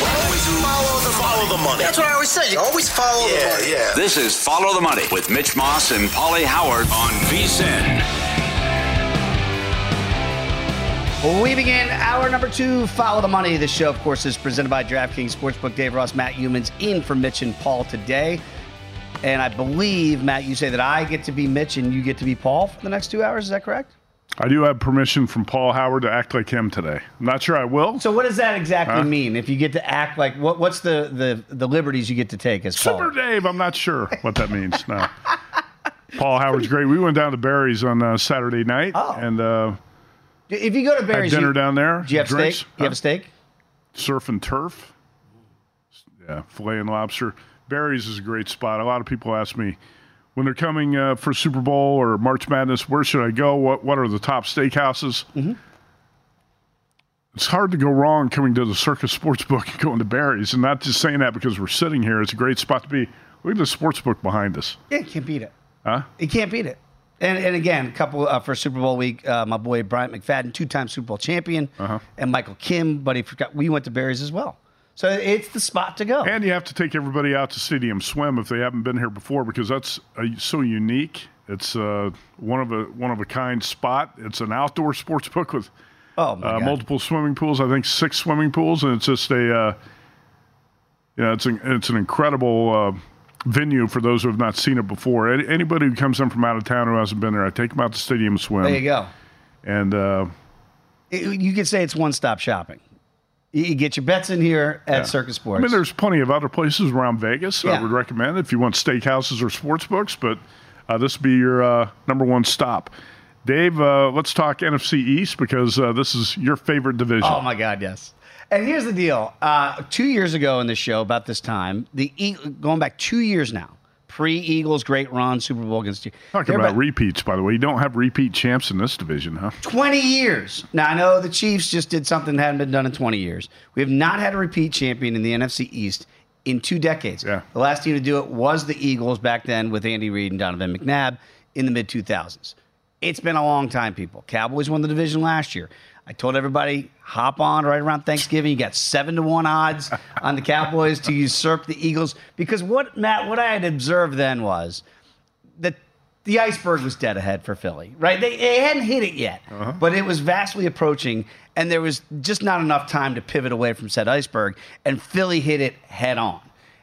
Always follow the, follow the money. That's what I always say. You always follow yeah, the money. Yeah. This is Follow the Money with Mitch Moss and Paulie Howard on VSIN. We begin hour number two, Follow the Money. This show, of course, is presented by DraftKings Sportsbook. Dave Ross, Matt Youmans in for Mitch and Paul today. And I believe, Matt, you say that I get to be Mitch and you get to be Paul for the next two hours. Is that correct? I do have permission from Paul Howard to act like him today. I'm not sure I will. So what does that exactly huh? mean? If you get to act like what? What's the the, the liberties you get to take as Super Paul? Dave? I'm not sure what that means. No. Paul Howard's great. We went down to Barry's on uh, Saturday night, oh. and uh, if you go to Barry's, dinner you, down there. Do you have drinks, steak? You have a steak? Surf and turf. Yeah, filet and lobster. Barry's is a great spot. A lot of people ask me when they're coming uh, for Super Bowl or March Madness, where should I go? What What are the top steakhouses? Mm-hmm. It's hard to go wrong coming to the Circus Sportsbook and going to Barry's, and not just saying that because we're sitting here. It's a great spot to be. Look at the sportsbook behind us. Yeah, you can't beat it. Huh? You can't beat it. And, and again, a couple uh, for Super Bowl week. Uh, my boy Bryant McFadden, two-time Super Bowl champion, uh-huh. and Michael Kim. But he forgot we went to Barry's as well. So it's the spot to go. And you have to take everybody out to Stadium Swim if they haven't been here before because that's uh, so unique. It's uh, one of a one of a kind spot. It's an outdoor sports book with oh uh, multiple swimming pools. I think six swimming pools, and it's just a uh, yeah, it's an it's an incredible uh, venue for those who have not seen it before. Anybody who comes in from out of town who hasn't been there, I take them out to Stadium Swim. There you go. And uh, it, you could say it's one stop shopping. You get your bets in here at Yeah. Circus Sports. I mean, there's plenty of other places around Vegas I would recommend if you want steakhouses or sports books, but uh, this would be your uh, number one stop. Dave, uh, let's talk NFC East because uh, this is your favorite division. Oh my God, yes. And here's the deal: uh, two years ago in this show, about this time, the e- going back two years now, pre-Eagles great run, Super Bowl against you. Talking about repeats, by the way. You don't have repeat champs in this division, huh? 20 years. Now, I know the Chiefs just did something that hadn't been done in 20 years. We have not had a repeat champion in the NFC East in two decades. Yeah. The last team to do it was the Eagles back then with Andy Reid and Donovan McNabb in the mid 2000s. It's been a long time, people. Cowboys won the division last year. I told everybody hop on right around Thanksgiving. You got seven to one odds on the Cowboys to usurp the Eagles because what Matt, what I had observed then was that the iceberg was dead ahead for Philly, right? They, they hadn't hit it yet, uh-huh. but it was vastly approaching, and there was just not enough time to pivot away from said iceberg, and Philly hit it head on.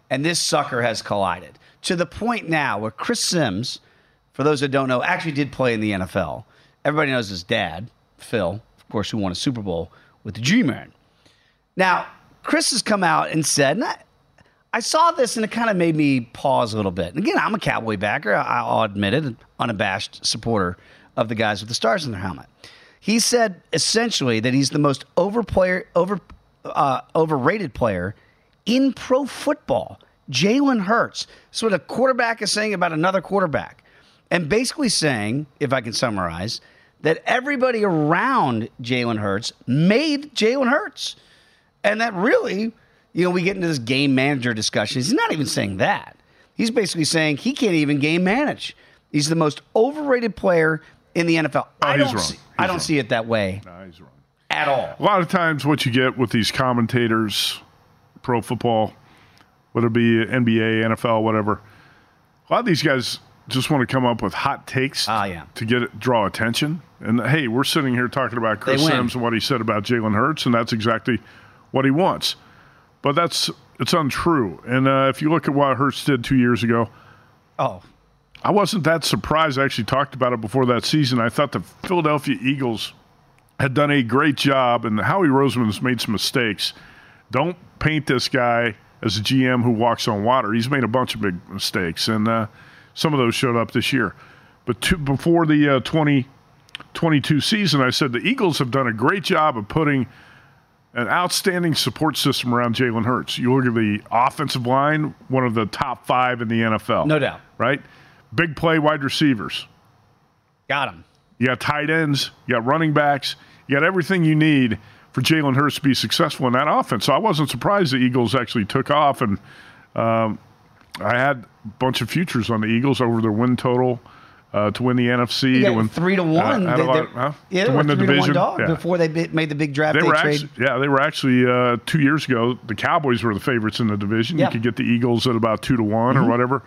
And this sucker has collided to the point now where Chris Simms, for those that don't know, actually did play in the NFL. Everybody knows his dad, Phil, of course, who won a Super Bowl with the G Man. Now, Chris has come out and said, and I, I saw this and it kind of made me pause a little bit. And again, I'm a Cowboy backer. I- I'll admit it, an unabashed supporter of the guys with the stars in their helmet. He said essentially that he's the most over player, over, uh, overrated player in pro football. Jalen Hurts. That's what a quarterback is saying about another quarterback. And basically saying, if I can summarize, that everybody around Jalen Hurts made Jalen Hurts. And that really, you know, we get into this game manager discussion. He's not even saying that. He's basically saying he can't even game manage. He's the most overrated player in the NFL. Oh, I don't. See, I don't wrong. see it that way Nah, he's wrong. at all. A lot of times, what you get with these commentators, pro football, whether it be NBA, NFL, whatever, a lot of these guys just want to come up with hot takes Ah, yeah. to get it, draw attention. And hey, we're sitting here talking about Chris Simms and what he said about Jalen Hurts, and that's exactly what he wants. But that's it's untrue. And uh, if you look at what Hurts did two years ago, Oh, I wasn't that surprised. I actually talked about it before that season. I thought the Philadelphia Eagles had done a great job, and Howie Roseman has made some mistakes. Don't paint this guy as a GM who walks on water. He's made a bunch of big mistakes, and uh, some of those showed up this year. But two, before the uh, 2022 season, I said the Eagles have done a great job of putting an outstanding support system around Jalen Hurts. You look at the offensive line, one of the top five in the NFL. no doubt. Right? Big play wide receivers. Got them. You got tight ends. You got running backs. You got everything you need for Jalen Hurts to be successful in that offense. So I wasn't surprised the Eagles actually took off. And um, I had a bunch of futures on the Eagles over their win total uh, to win the NFC. You to win three to one. Uh, They- huh? yeah, to win the three to one division. dog Yeah. before they made the big draft They day were trade. actually, yeah, they were actually uh, two years ago. The Cowboys were the favorites in the division. Yeah. You could get the Eagles at about two to one Mhm. or whatever.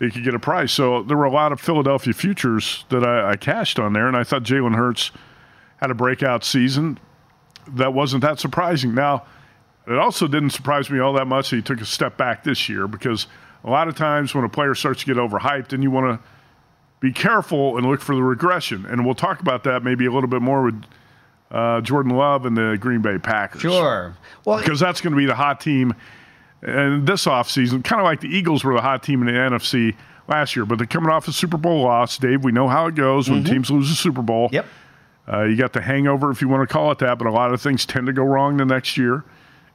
You could get a price. So there were a lot of Philadelphia futures that I, I cashed on there, and I thought Jalen Hurts had a breakout season. That wasn't that surprising. Now, it also didn't surprise me all that much. that He took a step back this year because a lot of times when a player starts to get overhyped, and you want to be careful and look for the regression. And we'll talk about that maybe a little bit more with uh, Jordan Love and the Green Bay Packers. Sure. Well, because that's going to be the hot team and this offseason, kind of like the Eagles were the hot team in the NFC last year, but they're coming off a Super Bowl loss. Dave, we know how it goes when teams lose a Super Bowl. Mm-hmm. Yep. Uh, you got the hangover, if you want to call it that, but a lot of things tend to go wrong the next year.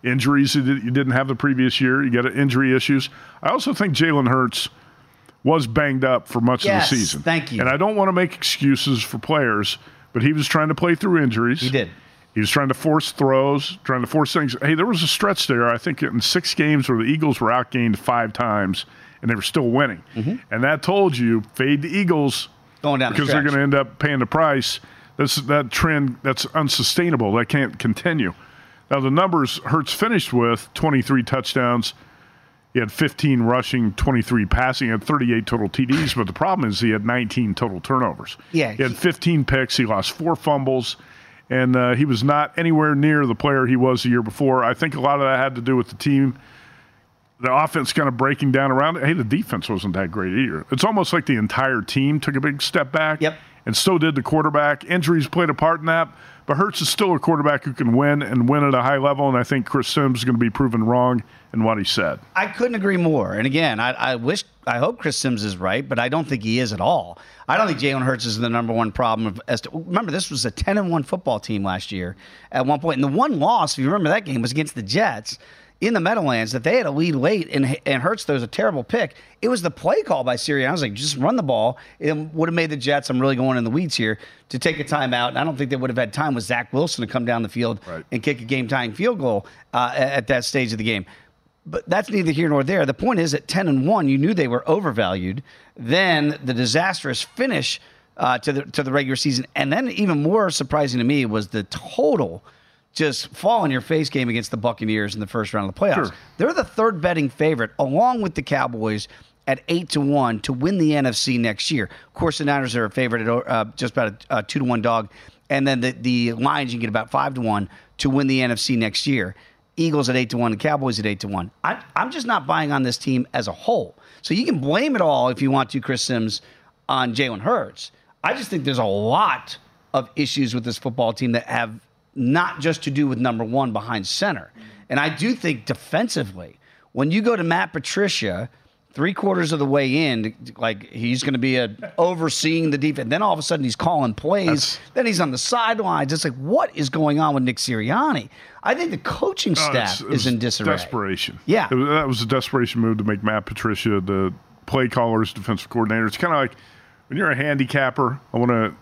Injuries did- you didn't have the previous year. You got injury issues. I also think Jalen Hurts was banged up for much Yes, of the season. thank you. And I don't want to make excuses for players, but he was trying to play through injuries. He did. He was trying to force throws, trying to force things. Hey, there was a stretch there, I think, in six games where the Eagles were outgained five times and they were still winning. And that told you, fade the Eagles Mm-hmm. Going down the because they're going to end up paying the price. That's that trend that's unsustainable. That can't continue. Now the numbers Hurts finished with 23 touchdowns. He had 15 rushing, 23 passing, he had 38 total TDs, but the problem is he had 19 total turnovers. Yeah, He had 15 picks, he lost four fumbles, and uh, he was not anywhere near the player he was the year before. I think a lot of that had to do with the team the offense kind of breaking down around it. Hey, the defense wasn't that great either. It's almost like the entire team took a big step back. Yep. And so did the quarterback. Injuries played a part in that. But Hurts is still a quarterback who can win and win at a high level. And I think Chris Simms is going to be proven wrong in what he said. I couldn't agree more. And again, I, I wish, I hope Chris Simms is right, but I don't think he is at all. I don't think Jalen Hurts is the number one problem. Of, as to, remember, this was a ten and one football team last year at one point, and the one loss, if you remember that game, was against the Jets in the Meadowlands. That they had a lead late, and and Hurts throws a terrible pick. It was the play call by Sirianni. I was like, just run the ball. It would have made the Jets. I'm really going in the weeds here to take a timeout. And I don't think they would have had time with Zach Wilson to come down the field and kick a game tying field goal uh, at that stage of the game but that's neither here nor there. The point is, at ten and one, you knew they were overvalued. Then the disastrous finish uh, to the to the regular season, and then even more surprising to me was the total just fall in your face game against the Buccaneers in the first round of the playoffs. Sure. They're the third betting favorite, along with the Cowboys. At eight to one to win the NFC next year. Of course, the Niners are a favorite at uh, just about a, a two to one dog, and then the the Lions you can get about five to one to win the NFC next year. Eagles at eight to one, the Cowboys at eight to one. I, I'm just not buying on this team as a whole. So you can blame it all if you want to, Chris Simms, on Jalen Hurts. I just think there's a lot of issues with this football team that have not just to do with number one behind center. And I do think defensively, when you go to Matt Patricia, three quarters of the way in, like he's going to be a overseeing the defense. Then all of a sudden he's calling plays. then he's on the sidelines. It's like what is going on with Nick Sirianni? I think the coaching Uh, staff it is in disarray. Desperation. Yeah. It was- that was a desperation move to make Matt Patricia the play caller's defensive coordinator. It's kind of like when you're a handicapper, I want to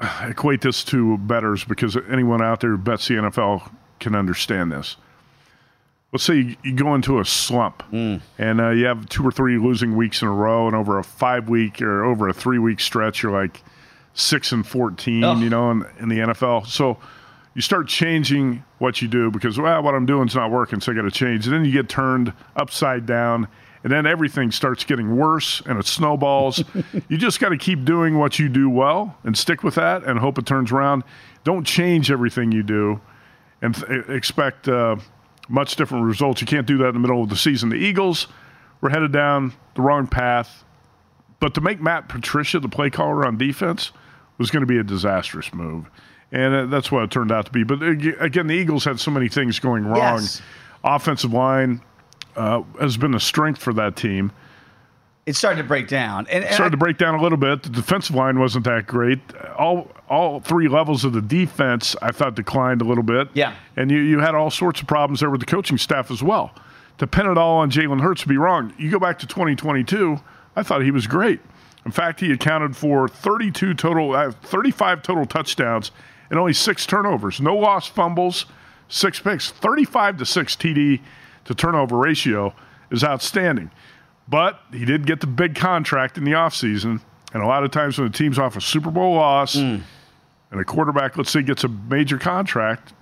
equate this to betters because anyone out there who bets the NFL can understand this. Let's say you, go into a slump and uh, you have two or three losing weeks in a row, and over a five week or over a three week stretch, you're like six and 14, Ugh. you know, in, in the NFL. So you start changing what you do because, well, what I'm doing is not working, so I got to change. And then you get turned upside down, and then everything starts getting worse and it snowballs. you just got to keep doing what you do well and stick with that and hope it turns around. Don't change everything you do and th- expect uh, much different results. You can't do that in the middle of the season. The Eagles were headed down the wrong path, but to make Matt Patricia the play caller on defense was going to be a disastrous move. And uh, that's what it turned out to be. But ag- again, the Eagles had so many things going wrong. Yes. Offensive line uh, has been a strength for that team. It started to break down. And, and started I- to break down a little bit. The defensive line wasn't that great. All all three levels of the defense, I thought, declined a little bit. Yeah. And you, you had all sorts of problems there with the coaching staff as well. To pin it all on Jalen Hurts would be wrong. You go back to 2022, I thought he was great. In fact, he accounted for 32 total, uh, 35 total touchdowns and only six turnovers. No lost fumbles, six picks. 35 to 6 TD to turnover ratio is outstanding. But he did get the big contract in the offseason. And a lot of times when a team's off a Super Bowl loss hmm. and a quarterback, let's say, gets a major contract,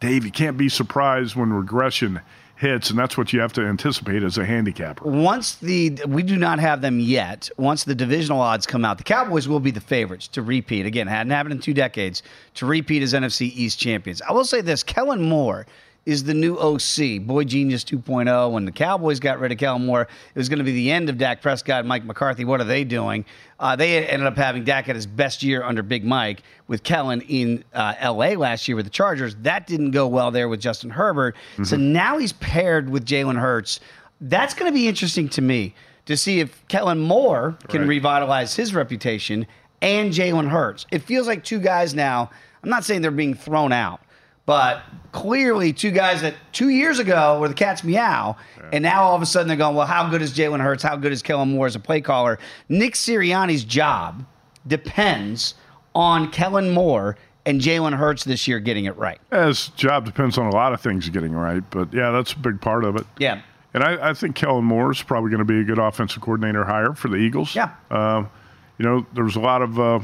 Dave, you can't be surprised when regression hits. And that's what you have to anticipate as a handicapper. once the we do not have them yet. Once the divisional odds come out, the Cowboys will be the favorites to repeat. Again, hadn't happened in two decades to repeat as NFC East champions. I will say this: Kellen Moore is the new OC, Boy Genius 2.0. When the Cowboys got rid of Kellen Moore, it was going to be the end of Dak Prescott and Mike McCarthy. What are they doing? Uh, they ended up having Dak at his best year under Big Mike with Kellen in uh, LA last year with the Chargers. That didn't go well there with Justin Herbert. So now he's paired with Jalen Hurts. That's going to be interesting to me to see if Kellen Moore can Right. revitalize his reputation and Jalen Hurts. It feels like two guys now. I'm not saying they're being thrown out, but clearly two guys that two years ago were the cat's meow, and now all of a sudden they're going, well, how good is Jalen Hurts? How good is Kellen Moore as a play caller? Nick Sirianni's job depends on Kellen Moore and Jalen Hurts this year getting it right. His job depends on a lot of things getting right. But yeah, that's a big part of it. Yeah. And I, I think Kellen Moore is probably going to be a good offensive coordinator hire for the Eagles. Yeah. Um, you know, there was a lot of, uh,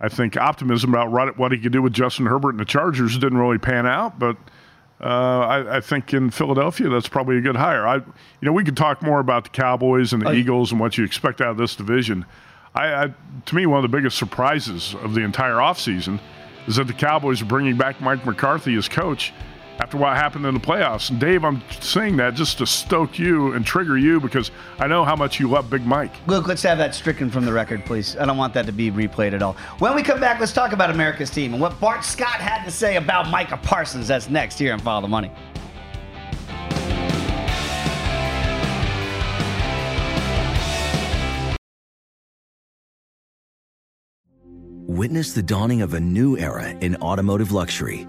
I think, optimism about what, what he could do with Justin Herbert and the Chargers. Didn't really pan out, but uh, I, I think in Philadelphia, that's probably a good hire. I, you know, we could talk more about the Cowboys and the Oh, Eagles and what you expect out of this division. I, I, to me, one of the biggest surprises of the entire offseason is that the Cowboys are bringing back Mike McCarthy as coach after what happened in the playoffs. And Dave, I'm saying that just to stoke you and trigger you because I know how much you love Big Mike. Luke, let's have that stricken from the record, please. I don't want that to be replayed at all. When we come back, let's talk about America's team and what Bart Scott had to say about Micah Parsons. That's next here on Follow the Money. Witness the dawning of a new era in automotive luxury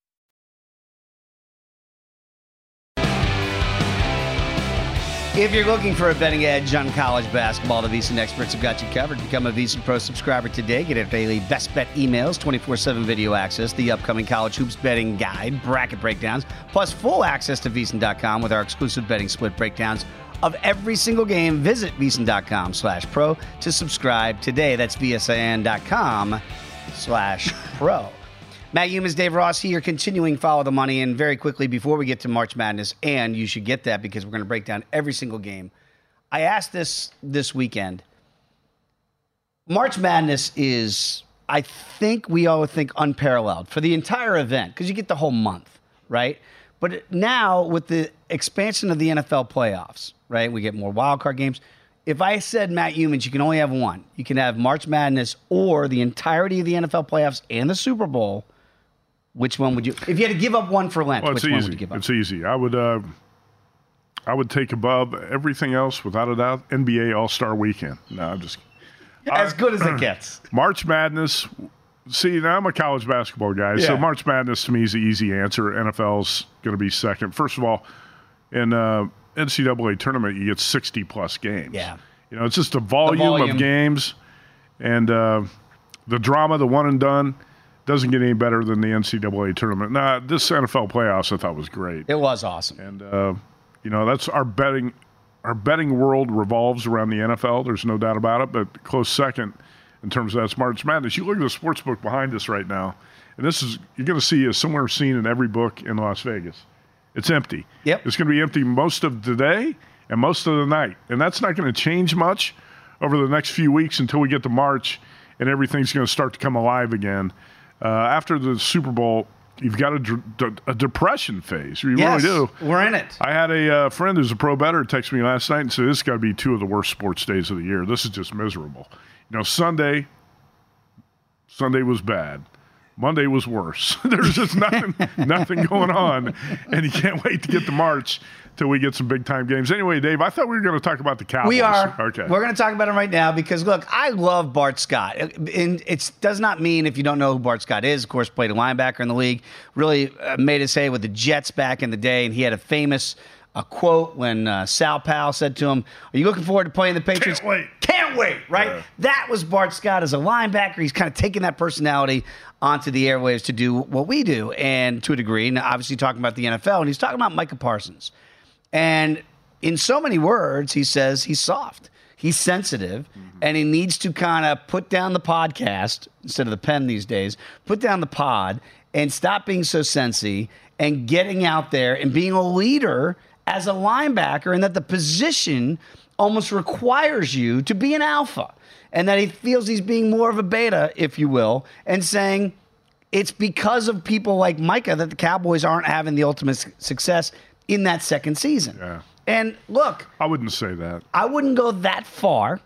If you're looking for a betting edge on college basketball, the VSiN experts have got you covered. Become a VSiN Pro subscriber today. Get our daily best bet emails, 24 7 video access, the upcoming college hoops betting guide, bracket breakdowns, plus full access to VSiN.com with our exclusive betting split breakdowns of every single game. Visit VSiN.com slash pro to subscribe today. That's VSIN.com slash pro. Matt Youmans, Dave Ross here, continuing Follow the Money. And very quickly, before we get to March Madness, and you should get that because we're going to break down every single game. I asked this this weekend. March Madness is, I think we all think, unparalleled for the entire event because you get the whole month, right? But now with the expansion of the NFL playoffs, right, we get more wild card games. If I said Matt Youmans, you can only have one. You can have March Madness or the entirety of the NFL playoffs and the Super Bowl which one would you? If you had to give up one for Lent, well, which it's one easy. would you give up? It's easy. I would. Uh, I would take above everything else, without a doubt, NBA All Star Weekend. No, I'm just as good as it gets. March Madness. See, now I'm a college basketball guy, so March Madness to me is the easy answer. NFL's going to be second. First of all, in uh, NCAA tournament, you get 60 plus games. Yeah. You know, it's just the volume, volume. of games, and uh, the drama, the one and done, doesn't get any better than the NCAA tournament. Nah, this NFL playoffs I thought was great. It was awesome. And uh, you know, that's our betting. Our betting world revolves around the NFL. There's no doubt about it. But close second in terms of that March Madness. You look at the sports book behind us right now, and this is you're going to see a similar scene in every book in Las Vegas. It's empty. Yep. It's going to be empty most of today and most of the night, and that's not going to change much over the next few weeks until we get to March, and everything's going to start to come alive again. Uh, after the Super Bowl, you've got a, depression phase. You Yes, really do. We're in it. I had a uh, friend who's a pro better text me last night and said, This has got to be two of the worst sports days of the year. This is just miserable. You know, Sunday, Sunday was bad. Monday was worse. There's just nothing, nothing going on, and you can't wait to get to March till we get some big time games. Anyway, Dave, I thought we were going to talk about the Cowboys. We are. Okay. We're going to talk about him right now because look, I love Bart Scott, and it does not mean if you don't know who Bart Scott is. Of course, played a linebacker in the league. Really uh, made his hay with the Jets back in the day, and he had a famous a quote when uh, Sal Powell said to him, "Are you looking forward to playing the Patriots?" Can't wait. Can't wait. Right. That was Bart Scott as a linebacker. He's kind of taking that personality onto the airwaves to do what we do, and to a degree. And obviously, talking about the NFL, and he's talking about Micah Parsons. And in so many words, he says he's soft, he's sensitive, and he needs to kind of put down the podcast instead of the pen these days, put down the pod and stop being so sensy and getting out there and being a leader as a linebacker, and that the position almost requires you to be an alpha. And that he feels he's being more of a beta, if you will, and saying, it's because of people like Micah that the Cowboys aren't having the ultimate su- success in that second season. Yeah. And look, I wouldn't say that. I wouldn't go that far,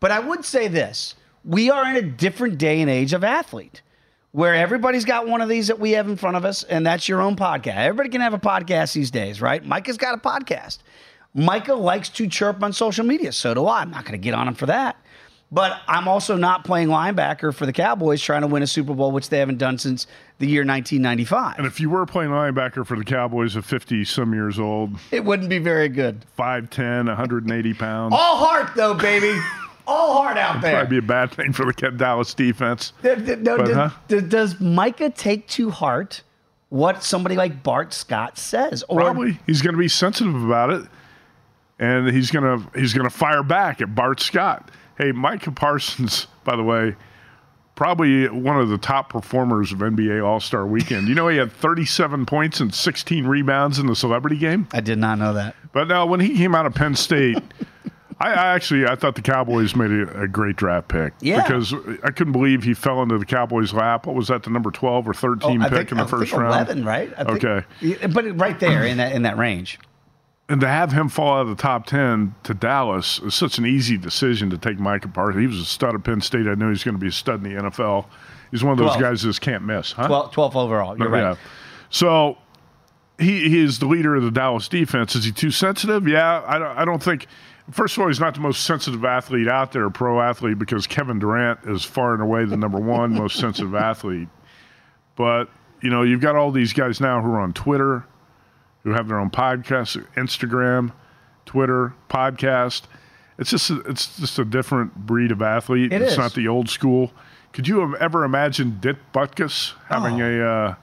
but I would say this. We are in a different day and age of athlete where everybody's got one of these that we have in front of us, and that's your own podcast. Everybody can have a podcast these days, right? Micah's got a podcast. Micah likes to chirp on social media. So do I. I'm not going to get on him for that. But I'm also not playing linebacker for the Cowboys trying to win a Super Bowl, which they haven't done since the year 1995. And if you were playing linebacker for the Cowboys at 50 some years old, it wouldn't be very good. 5'10, 180 pounds. All heart, though, baby. All hard out there. Probably be a bad thing for the Dallas defense. No, But, does, huh? does Micah take to heart what somebody like Bart Scott says? Or Probably he's going to be sensitive about it, and he's going to he's going to fire back at Bart Scott. Hey, Micah Parsons, by the way, probably one of the top performers of NBA All Star Weekend. You know, he had 37 points and 16 rebounds in the celebrity game. I did not know that. But now, when he came out of Penn State, I, I actually I thought the Cowboys made a, a great draft pick. Yeah. Because I couldn't believe he fell into the Cowboys' lap. What was that? The number twelve or thirteen Oh, pick think- in the I first think round. 11, right? I okay. Yeah, But right there in that in that range. And to have him fall out of the top 10 to Dallas is such an easy decision to take Micah Parsons. He was a stud at Penn State. I knew he was going to be a stud in the NFL. He's one of those 12. guys that just can't miss, huh? 12, 12 overall. You're right. Yeah. So he, he is the leader of the Dallas defense. Is he too sensitive? Yeah, I don't, I don't think. First of all, he's not the most sensitive athlete out there, pro athlete, because Kevin Durant is far and away the number one most sensitive athlete. But, you know, you've got all these guys now who are on Twitter, who have their own podcast, Instagram, Twitter, podcast. It's just a, it's just a different breed of athlete. It it's is. not the old school. Could you have ever imagine Dick Butkus having a uh,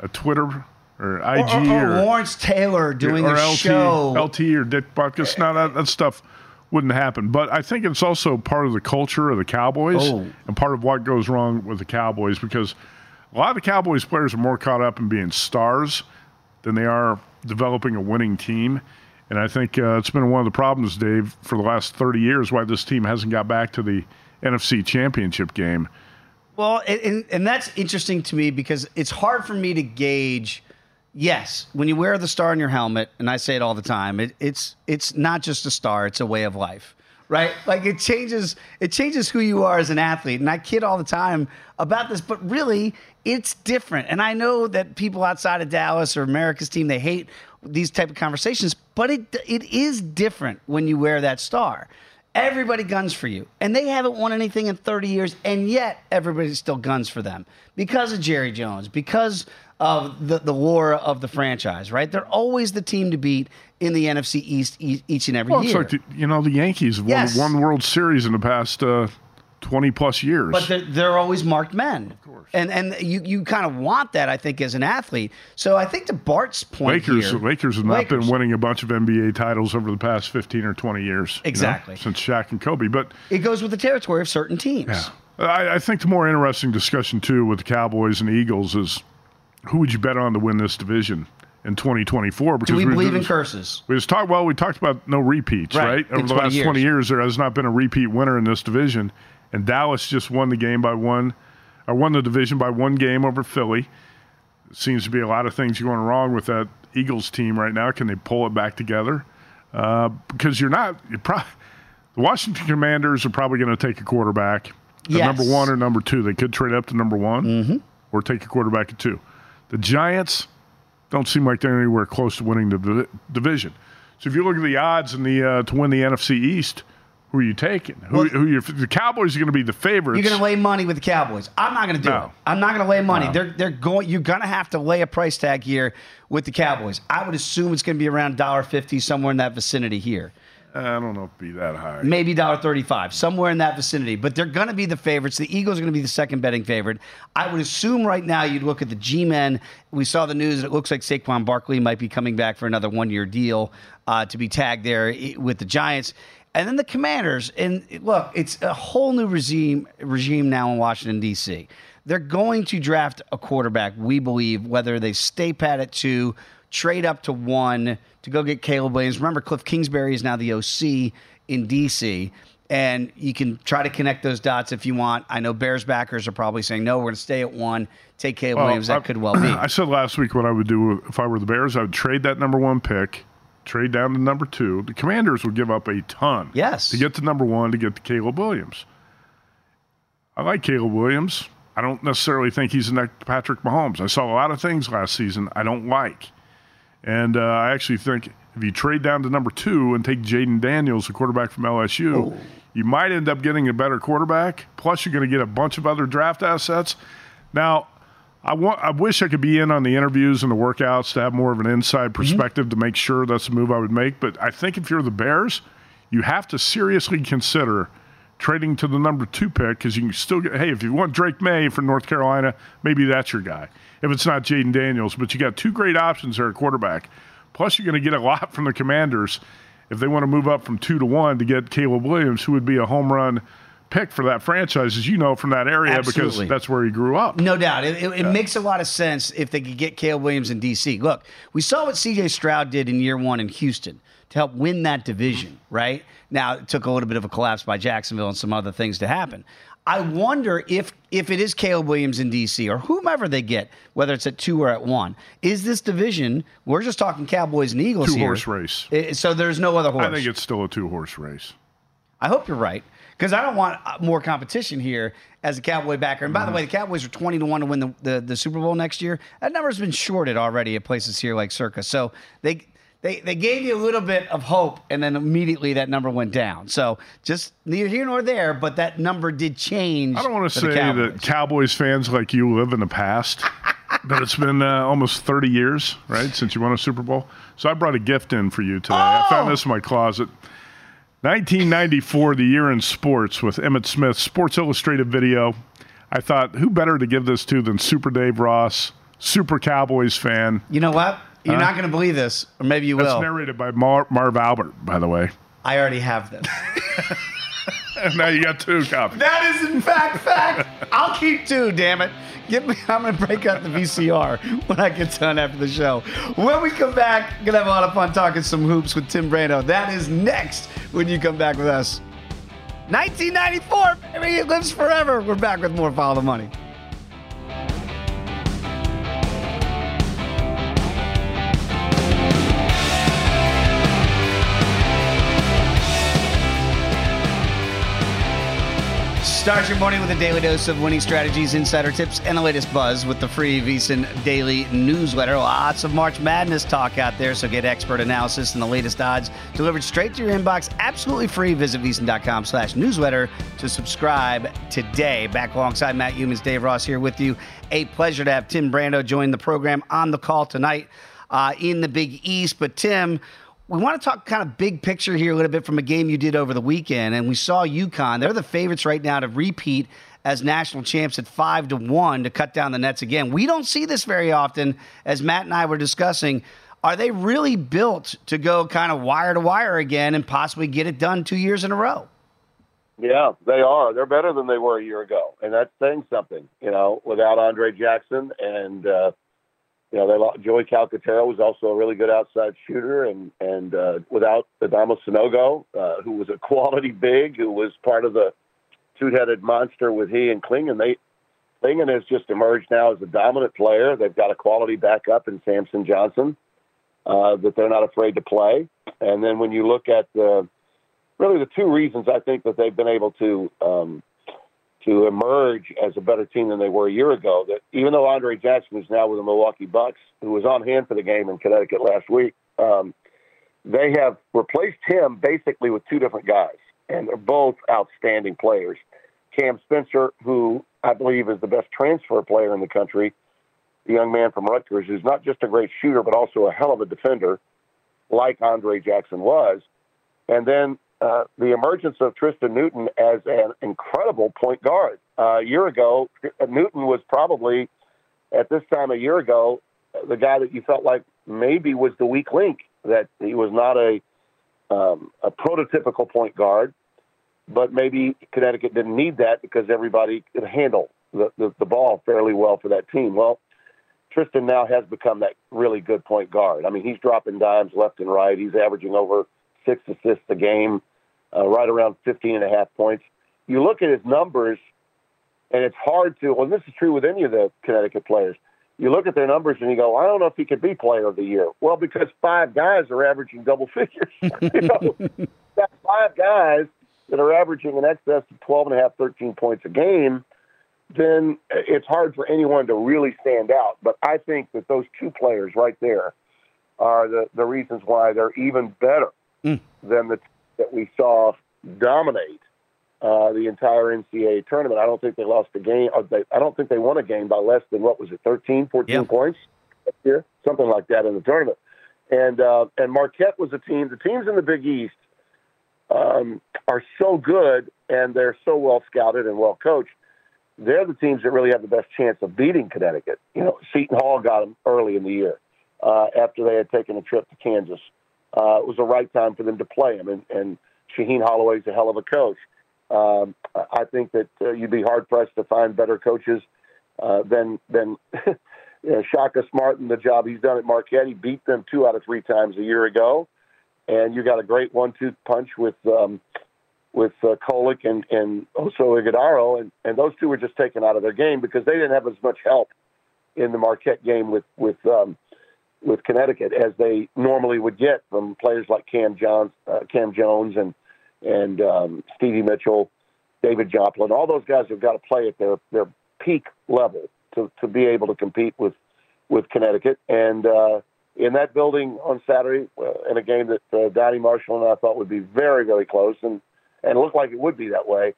a Twitter or IG or, or, or, or Lawrence Taylor doing or a LT, show. LT or Dick Butkus? Now that, that stuff wouldn't happen. But I think it's also part of the culture of the Cowboys Oh. and part of what goes wrong with the Cowboys because a lot of the Cowboys players are more caught up in being stars than they are developing a winning team. And I think uh, it's been one of the problems, Dave, for the last 30 years why this team hasn't got back to the NFC championship game. Well, and, and that's interesting to me because it's hard for me to gauge. Yes, when you wear the star on your helmet, and I say it all the time, it, it's it's not just a star; it's a way of life, right? Like it changes it changes who you are as an athlete. And I kid all the time about this, but really, it's different. And I know that people outside of Dallas or America's team they hate these type of conversations, but it it is different when you wear that star. Everybody guns for you. And they haven't won anything in 30 years, and yet everybody still guns for them because of Jerry Jones, because of the, the lore of the franchise, right? They're always the team to beat in the NFC East each and every Well, it's year. like, the, you know, the Yankees have Yes. won one World Series in the past uh, 20 plus years. but they're, they're always marked men. Of course. And, and you, you kind of want that, I think, as an athlete. So I think to Bart's point Lakers, here, Lakers have not Lakers. been winning a bunch of NBA titles over the past 15 or 20 years. you know, Exactly. since Shaq and Kobe. But it goes with the territory of certain teams. Yeah. I, I think the more interesting discussion too with the Cowboys and the Eagles is who would you bet on to win this division in 2024? Do we we- believe in curses? We just talked. Well, we talked about no repeats, Right, right? Over the 20 last years. 20 years, there has not been a repeat winner in this division, and Dallas just won the game by one, or won the division by one game over Philly. Seems to be a lot of things going wrong with that Eagles team right now. Can they pull it back together? Uh, because you're not. You're pro- the Washington Commanders are probably going to take a quarterback, at Yes. number one or number two. They could trade up to number one, Mm-hmm. or take a quarterback at two. The Giants don't seem like they're anywhere close to winning the division. So if you look at the odds in the uh, to win the NFC East, who are you taking? Who, Well- who you the Cowboys are going to be the favorites. You're going to lay money with the Cowboys. I'm not going to do No. it. I'm not going to lay money. No. They're they're going. You're going to have to lay a price tag here with the Cowboys. I would assume it's going to be around $1.50 somewhere in that vicinity here. I don't know if it'd be that high. Maybe $1.35, somewhere in that vicinity. But they're going to be the favorites. The Eagles are going to be the second betting favorite. I would assume right now you'd look at the G Men. We saw the news. It looks like Saquon Barkley might be coming back for another one year deal uh, to be tagged there with the Giants. And then the Commanders. And look, it's a whole new regime regime now in Washington, D.C. They're going to draft a quarterback, we believe, whether they stay pat at two, trade up to one to go get Caleb Williams. Remember, Cliff Kingsbury is now the OC in DC. And you can try to connect those dots if you want. I know Bears backers are probably saying, no, we're going to stay at one, take Caleb Well, Williams. That I- could well be. I said last week what I would do if I were the Bears. I would trade that number one pick, trade down to number two. The Commanders would give up a ton. Yes. To get to number one, to get to Caleb Williams. I like Caleb Williams. I don't necessarily think he's the next Patrick Mahomes. I saw a lot of things last season I don't like. And uh, I actually think if you trade down to number two and take Jayden Daniels, the quarterback from LSU, you might end up getting a better quarterback. Plus, you're going to get a bunch of other draft assets. Now, I want. I wish I could be in on the interviews and the workouts to have more of an inside mm-hmm. perspective to make sure that's the move I would make. But I think if you're the Bears, you have to seriously consider trading to the number two pick because you can still get. Hey, if you want Drake Maye from North Carolina, maybe that's your guy. If it's not Jayden Daniels, but you got two great options there at quarterback. Plus, you're going to get a lot from the Commanders if they want to move up from two to one to get Caleb Williams, who would be a home run pick for that franchise, as you know from that area Absolutely. because that's where he grew up. No doubt. It, it, it makes a lot of sense if they could get Caleb Williams in D.C. Look, we saw what C.J. Stroud did in year one in Houston. to help win that division, right? Now, it took a little bit of a collapse by Jacksonville and some other things to happen. I wonder if if it is Caleb Williams in DC or whomever they get, whether it's at two or at one, is this division? We're just talking Cowboys and Eagles Two here. horse race. Eh, So there's no other horse. I think it's still a two horse race. I hope you're right because I don't want uh, more competition here as a Cowboy backer. And by Mm-hmm. the way, the Cowboys are 20 to 1 to win the, the, the Super Bowl next year. That number's been shorted already at places here like Circus. So they. They, they gave you a little bit of hope, and then immediately that number went down. So just neither here nor there, but that number did change. I don't want to say Cowboys. that Cowboys fans like you live in the past, but it's been uh, almost 30 years, right, since you won a Super Bowl. So I brought a gift in for you today. I Oh! found this in my closet. 1994, the year in sports with Emmitt Smith, Sports Illustrated video. I thought, who better to give this to than Super Dave Ross, Super Cowboys fan? You know what? You're Huh? not going to believe this, or maybe you That's will. narrated by Mar- Marv Albert, by the way. I already have this. And now you got two copies. That is in fact fact. I'll keep two, damn it. Get me, I'm gonna break out the VCR when I get done after the show. When we come back, gonna have a lot of fun talking some hoops with Tim Brando. That is next when you come back with us. 1994, baby, it lives forever. We're back with more Follow the Money. Start your morning with a daily dose of winning strategies, insider tips, and the latest buzz with the free VSIN daily newsletter. Lots of March Madness talk out there, so get expert analysis and the latest odds delivered straight to your inbox, absolutely free. Visit VSIN.com slash newsletter to subscribe today. Back alongside Matt Youmans, Dave Ross here with you. A pleasure to have Tim Brando join the program on the call tonight uh, in the Big East. But Tim, we want to talk kind of big picture here a little bit from a game you did over the weekend, and we saw UConn. They're the favorites right now to repeat as national champs at five to one to cut down the nets again. We don't see this very often, as Matt and I were discussing. Are they really built to go kind of wire to wire again and possibly get it done two years in a row? Yeah, they are. They're better than they were a year ago, and that's saying something. You know, without Andre Jackson and uh, you know, they lo- Joey Calcaterra was also a really good outside shooter, and and uh, without Adama Sanogo, uh, who was a quality big, who was part of the two-headed monster with he and Clingan, they Clingan has just emerged now as a dominant player. They've got a quality backup in Samson Johnson uh, that they're not afraid to play. And then when you look at the really the two reasons I think that they've been able to um, to emerge as a better team than they were a year ago. That even though Andre Jackson is now with the Milwaukee Bucks, who was on hand for the game in Connecticut last week, um, they have replaced him basically with two different guys, and they're both outstanding players. Cam Spencer, who I believe is the best transfer player in the country, the young man from Rutgers, who's not just a great shooter but also a hell of a defender, like Andre Jackson was. And then uh, the emergence of Tristan Newton as an incredible point guard. Uh, a year ago, Newton was probably, at this time a year ago, the guy that you felt like maybe was the weak link, that he was not a, um, a prototypical point guard, but maybe Connecticut didn't need that because everybody could handle the, the, the ball fairly well for that team. Well, Tristan now has become that really good point guard. I mean, he's dropping dimes left and right. He's averaging over six assists a game, uh, right around 15 and a half points. You look at his numbers, and it's hard to, well, this is true with any of the Connecticut players. You look at their numbers and you go, I don't know if he could be player of the year. Well, because five guys are averaging double figures. you know, that five guys that are averaging in excess of 12 and a half, 13 points a game, then it's hard for anyone to really stand out. But I think that those two players right there are the, the reasons why they're even better Mm. than the that we saw dominate uh, the entire NCAA tournament. I don't think they lost a game. Or they, I don't think they won a game by less than what was it, 13, 14 points this year, something like that in the tournament. And uh, and Marquette was a team. The teams in the Big East um, are so good and they're so well scouted and well coached. They're the teams that really have the best chance of beating Connecticut. You know, Seton Hall got them early in the year uh, after they had taken a trip to Kansas. Uh, it was the right time for them to play him, and, and Shaheen Holloway's a hell of a coach. Um, I think that uh, you'd be hard pressed to find better coaches uh, than than you know, Shaka Smart and the job he's done at Marquette. He beat them two out of three times a year ago, and you got a great one-two punch with um, with uh, Kolek and and also Ighodaro, and and those two were just taken out of their game because they didn't have as much help in the Marquette game with with um, with Connecticut as they normally would get from players like Cam Jones, uh, Cam Jones, and and um, Stevie Mitchell, David Joplin. All those guys have got to play at their their peak level to to be able to compete with with Connecticut. And uh, in that building on Saturday, uh, in a game that uh, Donny Marshall and I thought would be very very close, and and looked like it would be that way.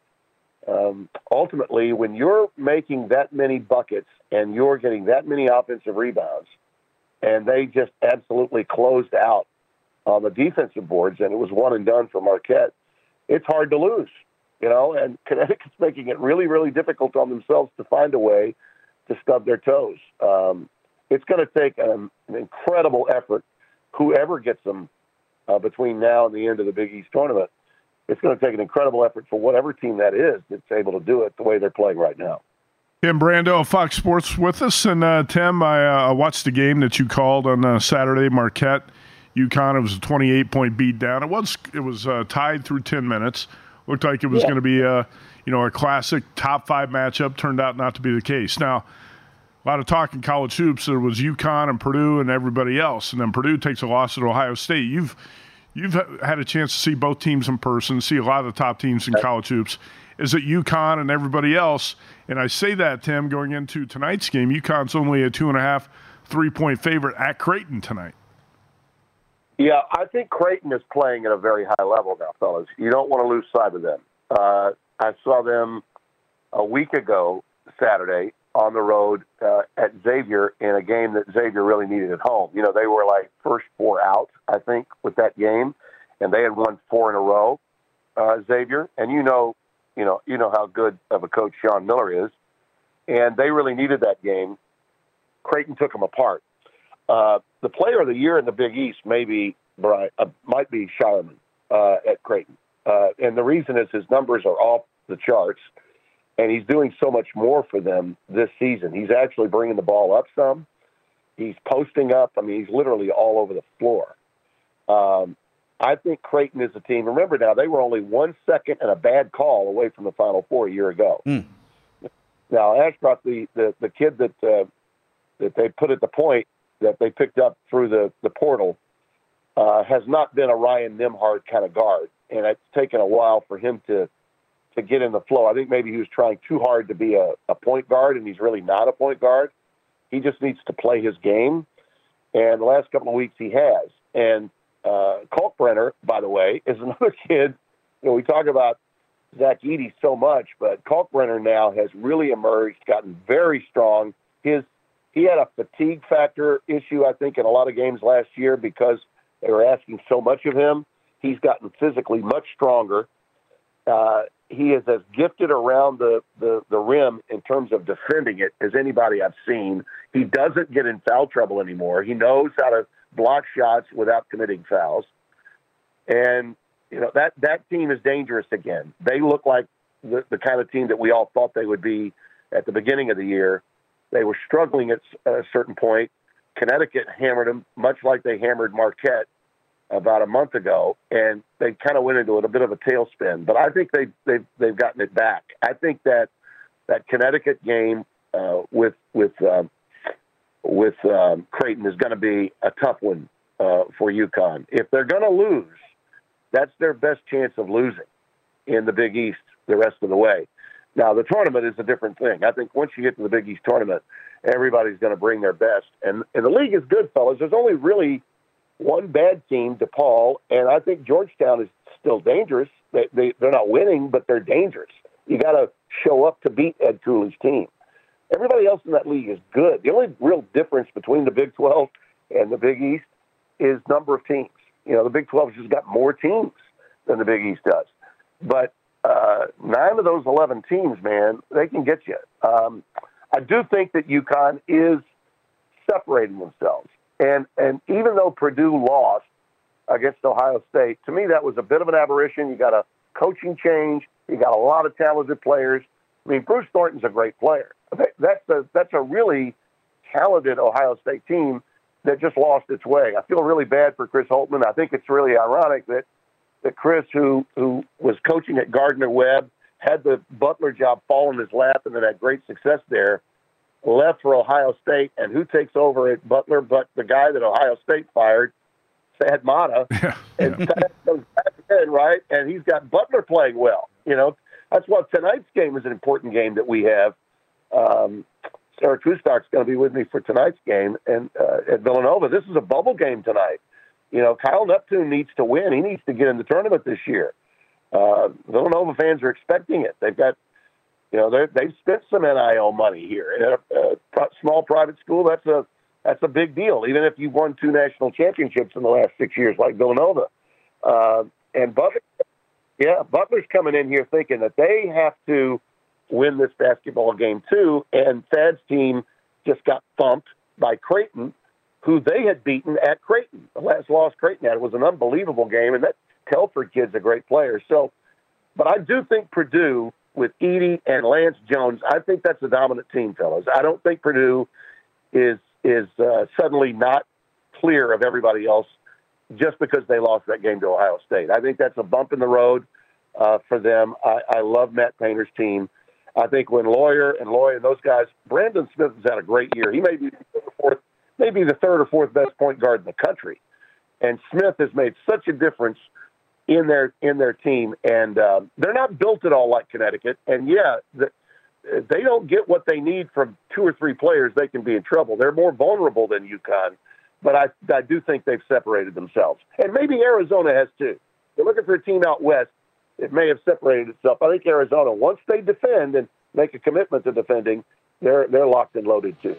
Um, ultimately, when you're making that many buckets and you're getting that many offensive rebounds, and they just absolutely closed out on the defensive boards, and it was one and done for Marquette. It's hard to lose, you know, and Connecticut's making it really, really difficult on themselves to find a way to stub their toes. Um, it's going to take an, an, incredible effort, whoever gets them uh, between now and the end of the Big East tournament. It's going to take an incredible effort for whatever team that is that's able to do it the way they're playing right now. Tim Brando, of Fox Sports, with us, and uh, Tim, I uh, watched the game that you called on uh, Saturday, Marquette. UConn. It was a 28 point beat down. It was it was uh, tied through 10 minutes. Looked like it was yeah. going to be a you know a classic top five matchup. Turned out not to be the case. Now, a lot of talk in college hoops. There was UConn and Purdue and everybody else, and then Purdue takes a loss at Ohio State. You've you've had a chance to see both teams in person, see a lot of the top teams in college hoops is at UConn and everybody else. And I say that, Tim, going into tonight's game. UConn's only a two and a half, three point favorite at Creighton tonight. Yeah, I think Creighton is playing at a very high level now, fellas. You don't want to lose sight of them. Uh, I saw them a week ago, Saturday, on the road uh, at Xavier in a game that Xavier really needed at home. You know, they were like first four out, I think, with that game, and they had won four in a row, uh, Xavier. And you know, you know, you know how good of a coach Sean Miller is, and they really needed that game. Creighton took them apart. Uh, the player of the year in the Big East maybe uh, might be Scheierman uh, at Creighton, uh, and the reason is his numbers are off the charts, and he's doing so much more for them this season. He's actually bringing the ball up some. He's posting up. I mean, he's literally all over the floor. Um, I think Creighton is a team. Remember now, they were only one second and a bad call away from the Final Four a year ago. Mm. Now Ashcroft, the, the the kid that uh, that they put at the point that they picked up through the the portal, uh, has not been a Ryan Nembhard kind of guard, and it's taken a while for him to to get in the flow. I think maybe he was trying too hard to be a, a point guard, and he's really not a point guard. He just needs to play his game, and the last couple of weeks he has. And uh, Kalkbrenner, by the way, is another kid. You know, we talk about Zach Edey so much, but Kalkbrenner now has really emerged, gotten very strong. His he had a fatigue factor issue, I think, in a lot of games last year because they were asking so much of him. He's gotten physically much stronger. Uh, he is as gifted around the, the, the rim in terms of defending it as anybody I've seen. He doesn't get in foul trouble anymore. He knows how to block shots without committing fouls. And you know that that team is dangerous again. They look like the, the kind of team that we all thought they would be at the beginning of the year. They were struggling at a certain point. Connecticut hammered them, much like they hammered Marquette about a month ago, and they kind of went into it a bit of a tailspin. But I think they they've they've gotten it back. I think that that Connecticut game uh, with with um, with um, Creighton is going to be a tough one uh, for UConn. If they're going to lose, that's their best chance of losing in the Big East the rest of the way. Now, the tournament is a different thing. I think once you get to the Big East tournament, everybody's going to bring their best. And, and the league is good, fellas. There's only really one bad team, DePaul, and I think Georgetown is still dangerous. They, they, they're not winning, but they're dangerous. You got to show up to beat Ed Cooley's team. Everybody else in that league is good. The only real difference between the Big 12 and the Big East is number of teams. You know, the Big 12 has just got more teams than the Big East does. But uh, nine of those 11 teams, man, they can get you. Um, I do think that UConn is separating themselves. And, and even though Purdue lost against Ohio State, to me, that was a bit of an aberration. You got a coaching change, you got a lot of talented players. I mean, Bruce Thornton's a great player. That's a, that's a really talented Ohio State team that just lost its way. I feel really bad for Chris Holtmann. I think it's really ironic that that Chris, who who was coaching at Gardner Webb, had the Butler job fall in his lap and then had great success there, left for Ohio State, and who takes over at Butler but the guy that Ohio State fired, Thad Matta, yeah, and Thad goes back in, right? And he's got Butler playing well. You know, that's why tonight's game is an important game that we have. Um, Sarah Kustok's going to be with me for tonight's game and uh, at Villanova. This is a bubble game tonight. You know, Kyle Neptune needs to win. He needs to get in the tournament this year. Uh, Villanova fans are expecting it. They've got, you know, they've spent some NIL money here. At a, a small private school, that's a that's a big deal. Even if you've won two national championships in the last six years, like Villanova, uh, and Butler, yeah, Butler's coming in here thinking that they have to win this basketball game too. And Thad's team just got thumped by Creighton, who they had beaten at Creighton. The last loss Creighton had it was an unbelievable game, and that Telfort kid's a great player. So, but I do think Purdue with Edey and Lance Jones, I think that's a dominant team, fellas. I don't think Purdue is is uh, suddenly not clear of everybody else just because they lost that game to Ohio State. I think that's a bump in the road uh, for them. I, I love Matt Painter's team. I think when Loyer and Loy and those guys, Brandon Smith has had a great year. He may be the fourth, maybe the third or fourth best point guard in the country, and Smith has made such a difference in their in their team. And uh, they're not built at all like Connecticut. And yeah, the, they don't get what they need from two or three players. They can be in trouble. They're more vulnerable than UConn, but I I do think they've separated themselves, and maybe Arizona has too. They're looking for a team out west it may have separated itself. I think Arizona, once they defend and make a commitment to defending, they're they're locked and loaded too.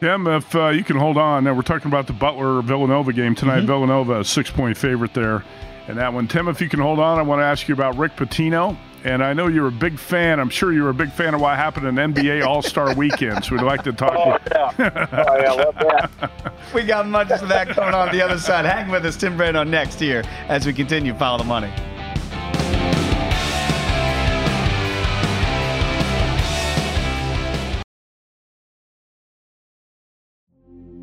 Tim, if uh, you can hold on, now we're talking about the Butler Villanova game tonight. Mm-hmm. Villanova, a six point favorite there, and that one. Tim, if you can hold on, I want to ask you about Rick Pitino. And I know you're a big fan. I'm sure you're a big fan of what happened in NBA All Star Weekend. So we'd like to talk. Oh, yeah. oh, yeah, love that. we got much of that coming on the other side. Hang with us, Tim Brando, next here as we continue Follow the Money.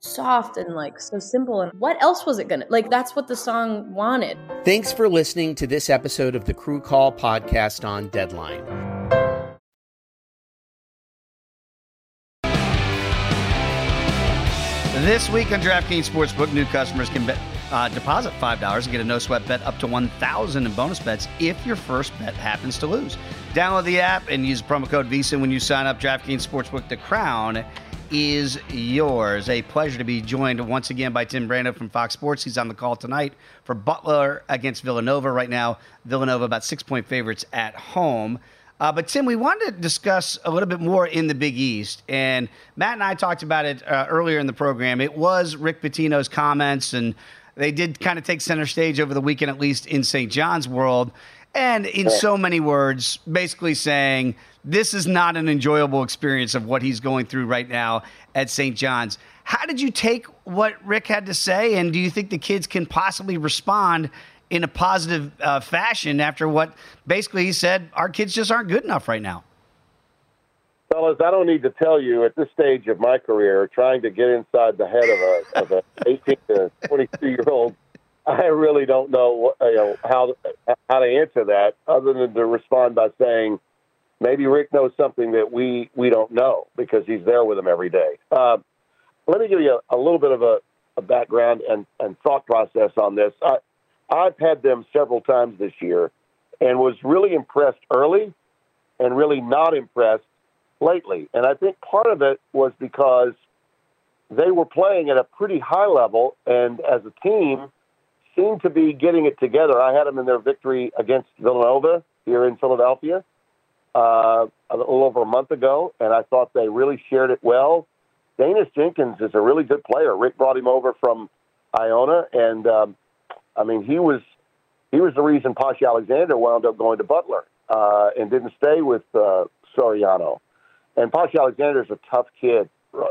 soft and like so simple and what else was it gonna like that's what the song wanted thanks for listening to this episode of the crew call podcast on deadline This week on DraftKings Sportsbook, new customers can bet, uh, deposit $5 and get a no sweat bet up to 1000 in bonus bets if your first bet happens to lose. Download the app and use promo code visa when you sign up. DraftKings Sportsbook, the crown is yours. A pleasure to be joined once again by Tim Brando from Fox Sports. He's on the call tonight for Butler against Villanova. Right now, Villanova about six point favorites at home. Uh, but Tim, we wanted to discuss a little bit more in the Big East, and Matt and I talked about it uh, earlier in the program. It was Rick Pitino's comments, and they did kind of take center stage over the weekend, at least in St. John's world, and in so many words, basically saying this is not an enjoyable experience of what he's going through right now at St. John's. How did you take what Rick had to say, and do you think the kids can possibly respond in a positive uh, fashion after what basically he said our kids just aren't good enough right now? Fellas, I don't need to tell you at this stage of my career, trying to get inside the head of a of a 18 to 22 year old, I really don't know, you know how how to answer that other than to respond by saying maybe Rick knows something that we we don't know because he's there with them every day. Uh, let me give you a, a little bit of a, a background and, and thought process on this. I, I've had them several times this year and was really impressed early and really not impressed lately. And I think part of it was because they were playing at a pretty high level and as a team seemed to be getting it together. I had them in their victory against Villanova here in Philadelphia uh, a little over a month ago, and I thought they really shared it well. Daniss Jenkins is a really good player. Rick brought him over from Iona, and um, I mean he was he was the reason Posh Alexander wound up going to Butler uh, and didn't stay with uh, Soriano. And Posh Alexander is a tough kid,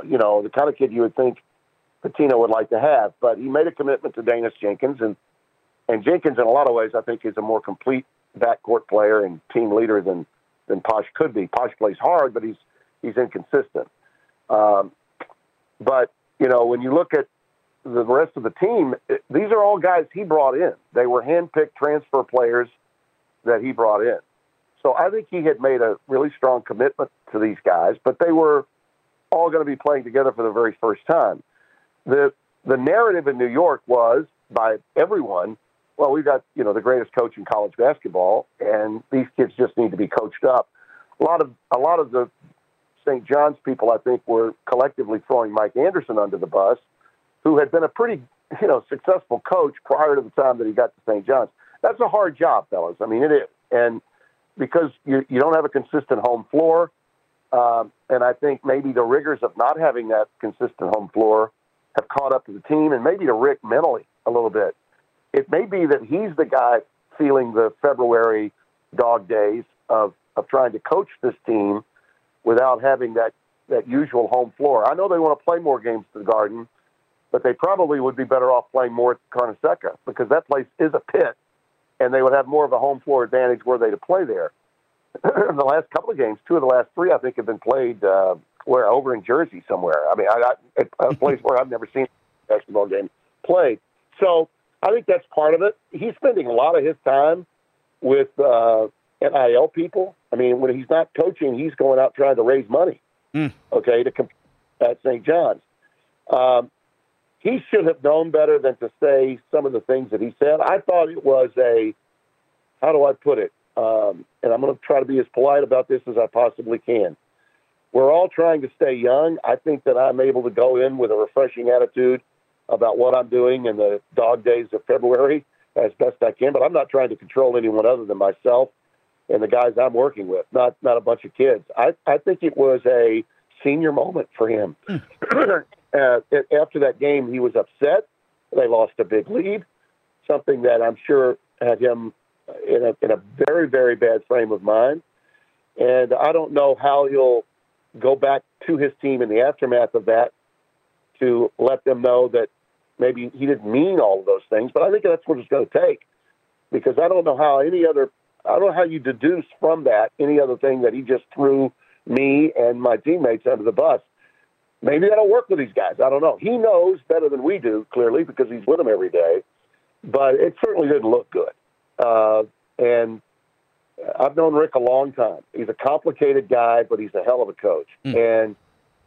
you know, the kind of kid you would think Pitino would like to have. But he made a commitment to Daniss Jenkins, and and Jenkins, in a lot of ways, I think is a more complete backcourt player and team leader than than Posh could be. Posh plays hard, but he's he's inconsistent. Um, but you know, when you look at the rest of the team, it, these are all guys he brought in. They were handpicked transfer players that he brought in. So I think he had made a really strong commitment to these guys, but they were all going to be playing together for the very first time. The the narrative in New York was by everyone, well, we've got, you know, the greatest coach in college basketball and these kids just need to be coached up. A lot of a lot of the St. John's people, I think, were collectively throwing Mike Anderson under the bus, who had been a pretty, you know, successful coach prior to the time that he got to St. John's. That's a hard job, fellas. I mean, it is, and because you you don't have a consistent home floor, um, and I think maybe the rigors of not having that consistent home floor have caught up to the team, and maybe to Rick mentally a little bit. It may be that he's the guy feeling the February dog days of of trying to coach this team without having that, that usual home floor. I know they want to play more games to the Garden, but they probably would be better off playing more at Carnesecca because that place is a pit, and they would have more of a home floor advantage were they to play there. the last couple of games, two of the last three, I think, have been played uh, where over in Jersey somewhere. I mean, I, I, a place where I've never seen a basketball game played. So I think that's part of it. He's spending a lot of his time with uh, NIL people. I mean, when he's not coaching, he's going out trying to raise money. Mm. Okay, to compete at St. John's. Um, he should have known better than to say some of the things that he said. I thought it was a, how do I put it? Um, and I'm going to try to be as polite about this as I possibly can. We're all trying to stay young. I think that I'm able to go in with a refreshing attitude about what I'm doing in the dog days of February as best I can, but I'm not trying to control anyone other than myself and the guys I'm working with, not not a bunch of kids. I I think it was a senior moment for him. uh, after that game, he was upset. They lost a big lead, something that I'm sure had him in a in a very very bad frame of mind. And I don't know how he'll go back to his team in the aftermath of that to let them know that maybe he didn't mean all of those things. But I think that's what it's going to take because I don't know how any other I don't know how you deduce from that any other thing that he just threw me and my teammates under the bus. Maybe that'll work with these guys. I don't know. He knows better than we do, clearly, because he's with them every day. But it certainly didn't look good. Uh, and I've known Rick a long time. He's a complicated guy, but he's a hell of a coach. Mm. And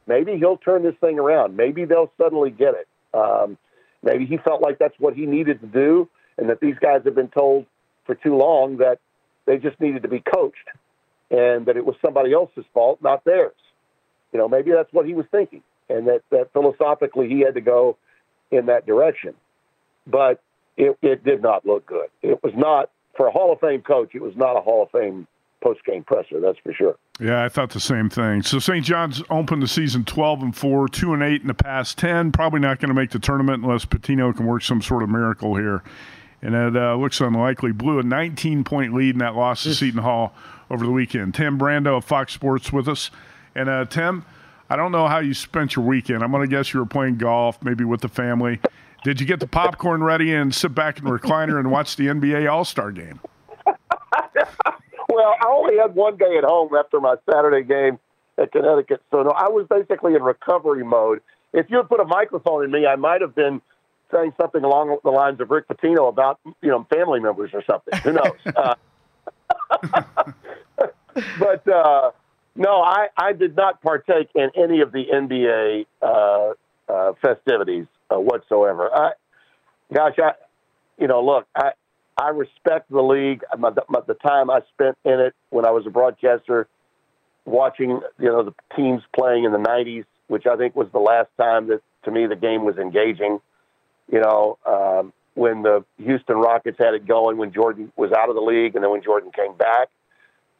maybe he'll turn this thing around. Maybe they'll suddenly get it. Um, maybe he felt like that's what he needed to do, and that these guys have been told for too long that they just needed to be coached and that it was somebody else's fault, not theirs. You know, maybe that's what he was thinking and that, that philosophically he had to go in that direction. But it, it did not look good. It was not, for a Hall of Fame coach, it was not a Hall of Fame post game presser. That's for sure. Yeah, I thought the same thing. So St. John's opened the season 12 and 4, 2 and 8 in the past 10. Probably not going to make the tournament unless Pitino can work some sort of miracle here. And it uh, looks unlikely. Blew a 19 point lead in that loss to Seton Hall over the weekend. Tim Brando of Fox Sports with us. And uh, Tim, I don't know how you spent your weekend. I'm going to guess you were playing golf, maybe with the family. Did you get the popcorn ready and sit back in the recliner and watch the NBA All Star game? well, I only had one day at home after my Saturday game at Connecticut, so no, I was basically in recovery mode. If you had put a microphone in me, I might have been saying something along the lines of Rick Pitino about you know family members or something. Who knows? uh, but uh, no, I, I did not partake in any of the NBA uh, uh, festivities uh, whatsoever. I, gosh, I, you know, look, I, I respect the league. My, my, the time I spent in it when I was a broadcaster, watching you know the teams playing in the '90s, which I think was the last time that to me the game was engaging. You know, um, when the Houston Rockets had it going, when Jordan was out of the league, and then when Jordan came back.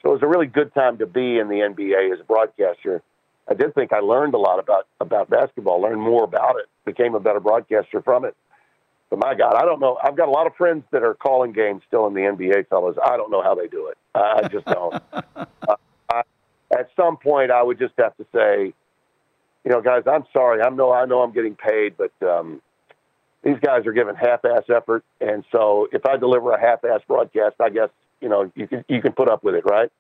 So it was a really good time to be in the NBA as a broadcaster. I did think I learned a lot about about basketball, learned more about it, became a better broadcaster from it. But my God, I don't know. I've got a lot of friends that are calling games still in the NBA, fellas. I don't know how they do it. I just don't. uh, I, at some point, I would just have to say, you know, guys, I'm sorry. I know I know I'm getting paid, but um, these guys are giving half-ass effort, and so if I deliver a half-ass broadcast, I guess you know you can you can put up with it, right?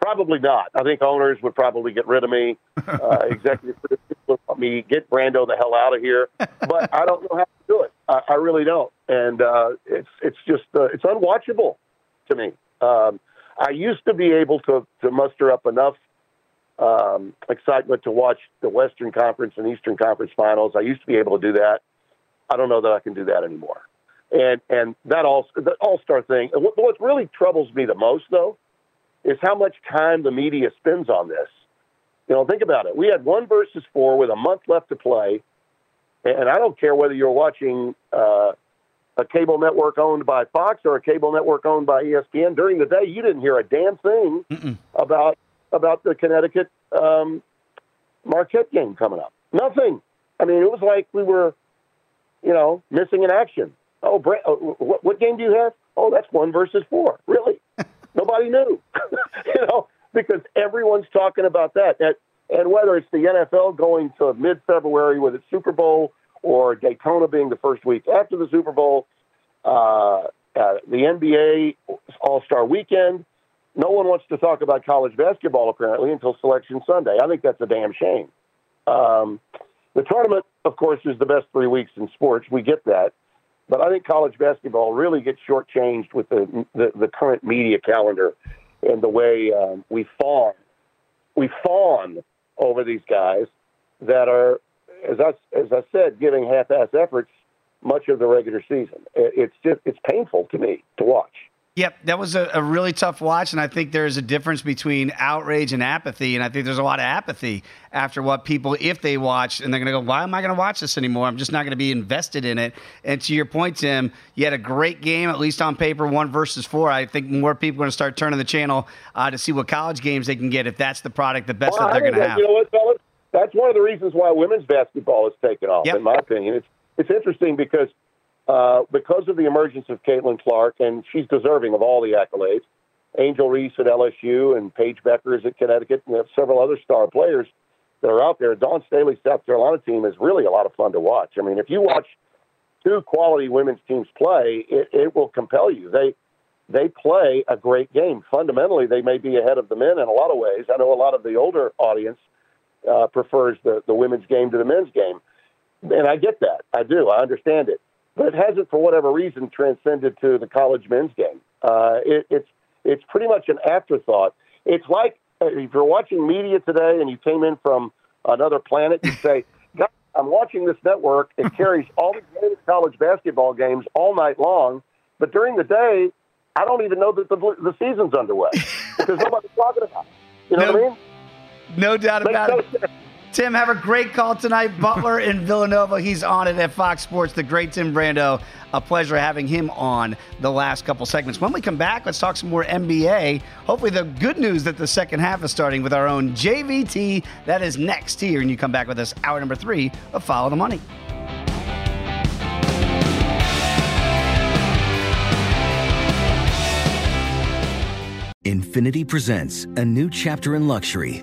Probably not. I think owners would probably get rid of me. Uh, executive would want me get Brando the hell out of here. But I don't know how to do it. I, I really don't, and uh, it's it's just uh, it's unwatchable to me. Um, I used to be able to to muster up enough um, excitement to watch the Western Conference and Eastern Conference finals. I used to be able to do that. I don't know that I can do that anymore. And and that all the All Star thing. What, what really troubles me the most, though, is how much time the media spends on this. You know, think about it. We had one versus four with a month left to play, and I don't care whether you're watching uh, a cable network owned by Fox or a cable network owned by ESPN. During the day, you didn't hear a damn thing Mm-mm. about about the Connecticut um, Marquette game coming up. Nothing. I mean, it was like we were, you know, missing in action. Oh, Brent, uh, what, what game do you have? Oh, that's one versus four. Really? Nobody knew, you know, because everyone's talking about that. And, and whether it's the NFL going to mid-February with its Super Bowl or Daytona being the first week after the Super Bowl, uh, uh, the NBA All-Star Weekend, no one wants to talk about college basketball apparently until Selection Sunday. I think that's a damn shame. Um, the tournament, of course, is the best three weeks in sports. We get that. But I think college basketball really gets shortchanged with the, the, the current media calendar and the way um, we fawn. We fawn over these guys that are, as I, as I said, giving half-ass efforts much of the regular season. It's just it's painful to me to watch. Yep, that was a, a, really tough watch, and I think there's a difference between outrage and apathy. And I think there's a lot of apathy after what people, if they watch, and they're going to go, "Why am I going to watch this anymore? I'm just not going to be invested in it." And to your point, Tim, you had a great game, at least on paper, one versus four. I think more people are going to start turning the channel uh, to see what college games they can get if that's the product, the best well, that they're going to have. You know what, fellas? That's one of the reasons why women's basketball has taken off, yep. in my opinion. It's it's interesting because uh, because of the emergence of Caitlin Clark, and she's deserving of all the accolades. Angel Reese at LSU and Paige Bueckers at Connecticut, and several other star players that are out there. Dawn Staley's South Carolina team is really a lot of fun to watch. I mean, if you watch two quality women's teams play, it, it will compel you. They they play a great game. Fundamentally, they may be ahead of the men in a lot of ways. I know a lot of the older audience uh, prefers the, the women's game to the men's game. And I get that. I do. I understand it but it hasn't, for whatever reason, transcended to the college men's game. Uh, it, it's it's pretty much an afterthought. It's like uh, if you're watching media today and you came in from another planet, you say, God, "I'm watching this network. It carries all the greatest college basketball games all night long, but during the day, I don't even know that the, the season's underway because nobody's talking about it." You know no, what I mean? No doubt about it. Tim, have a great call tonight. Butler in Villanova. He's on it at Fox Sports. The great Tim Brando. A pleasure having him on the last couple segments. When we come back, let's talk some more NBA. Hopefully, the good news that the second half is starting with our own JVT. That is next here. And you come back with us, hour number three of Follow the Money. Infiniti presents a new chapter in luxury,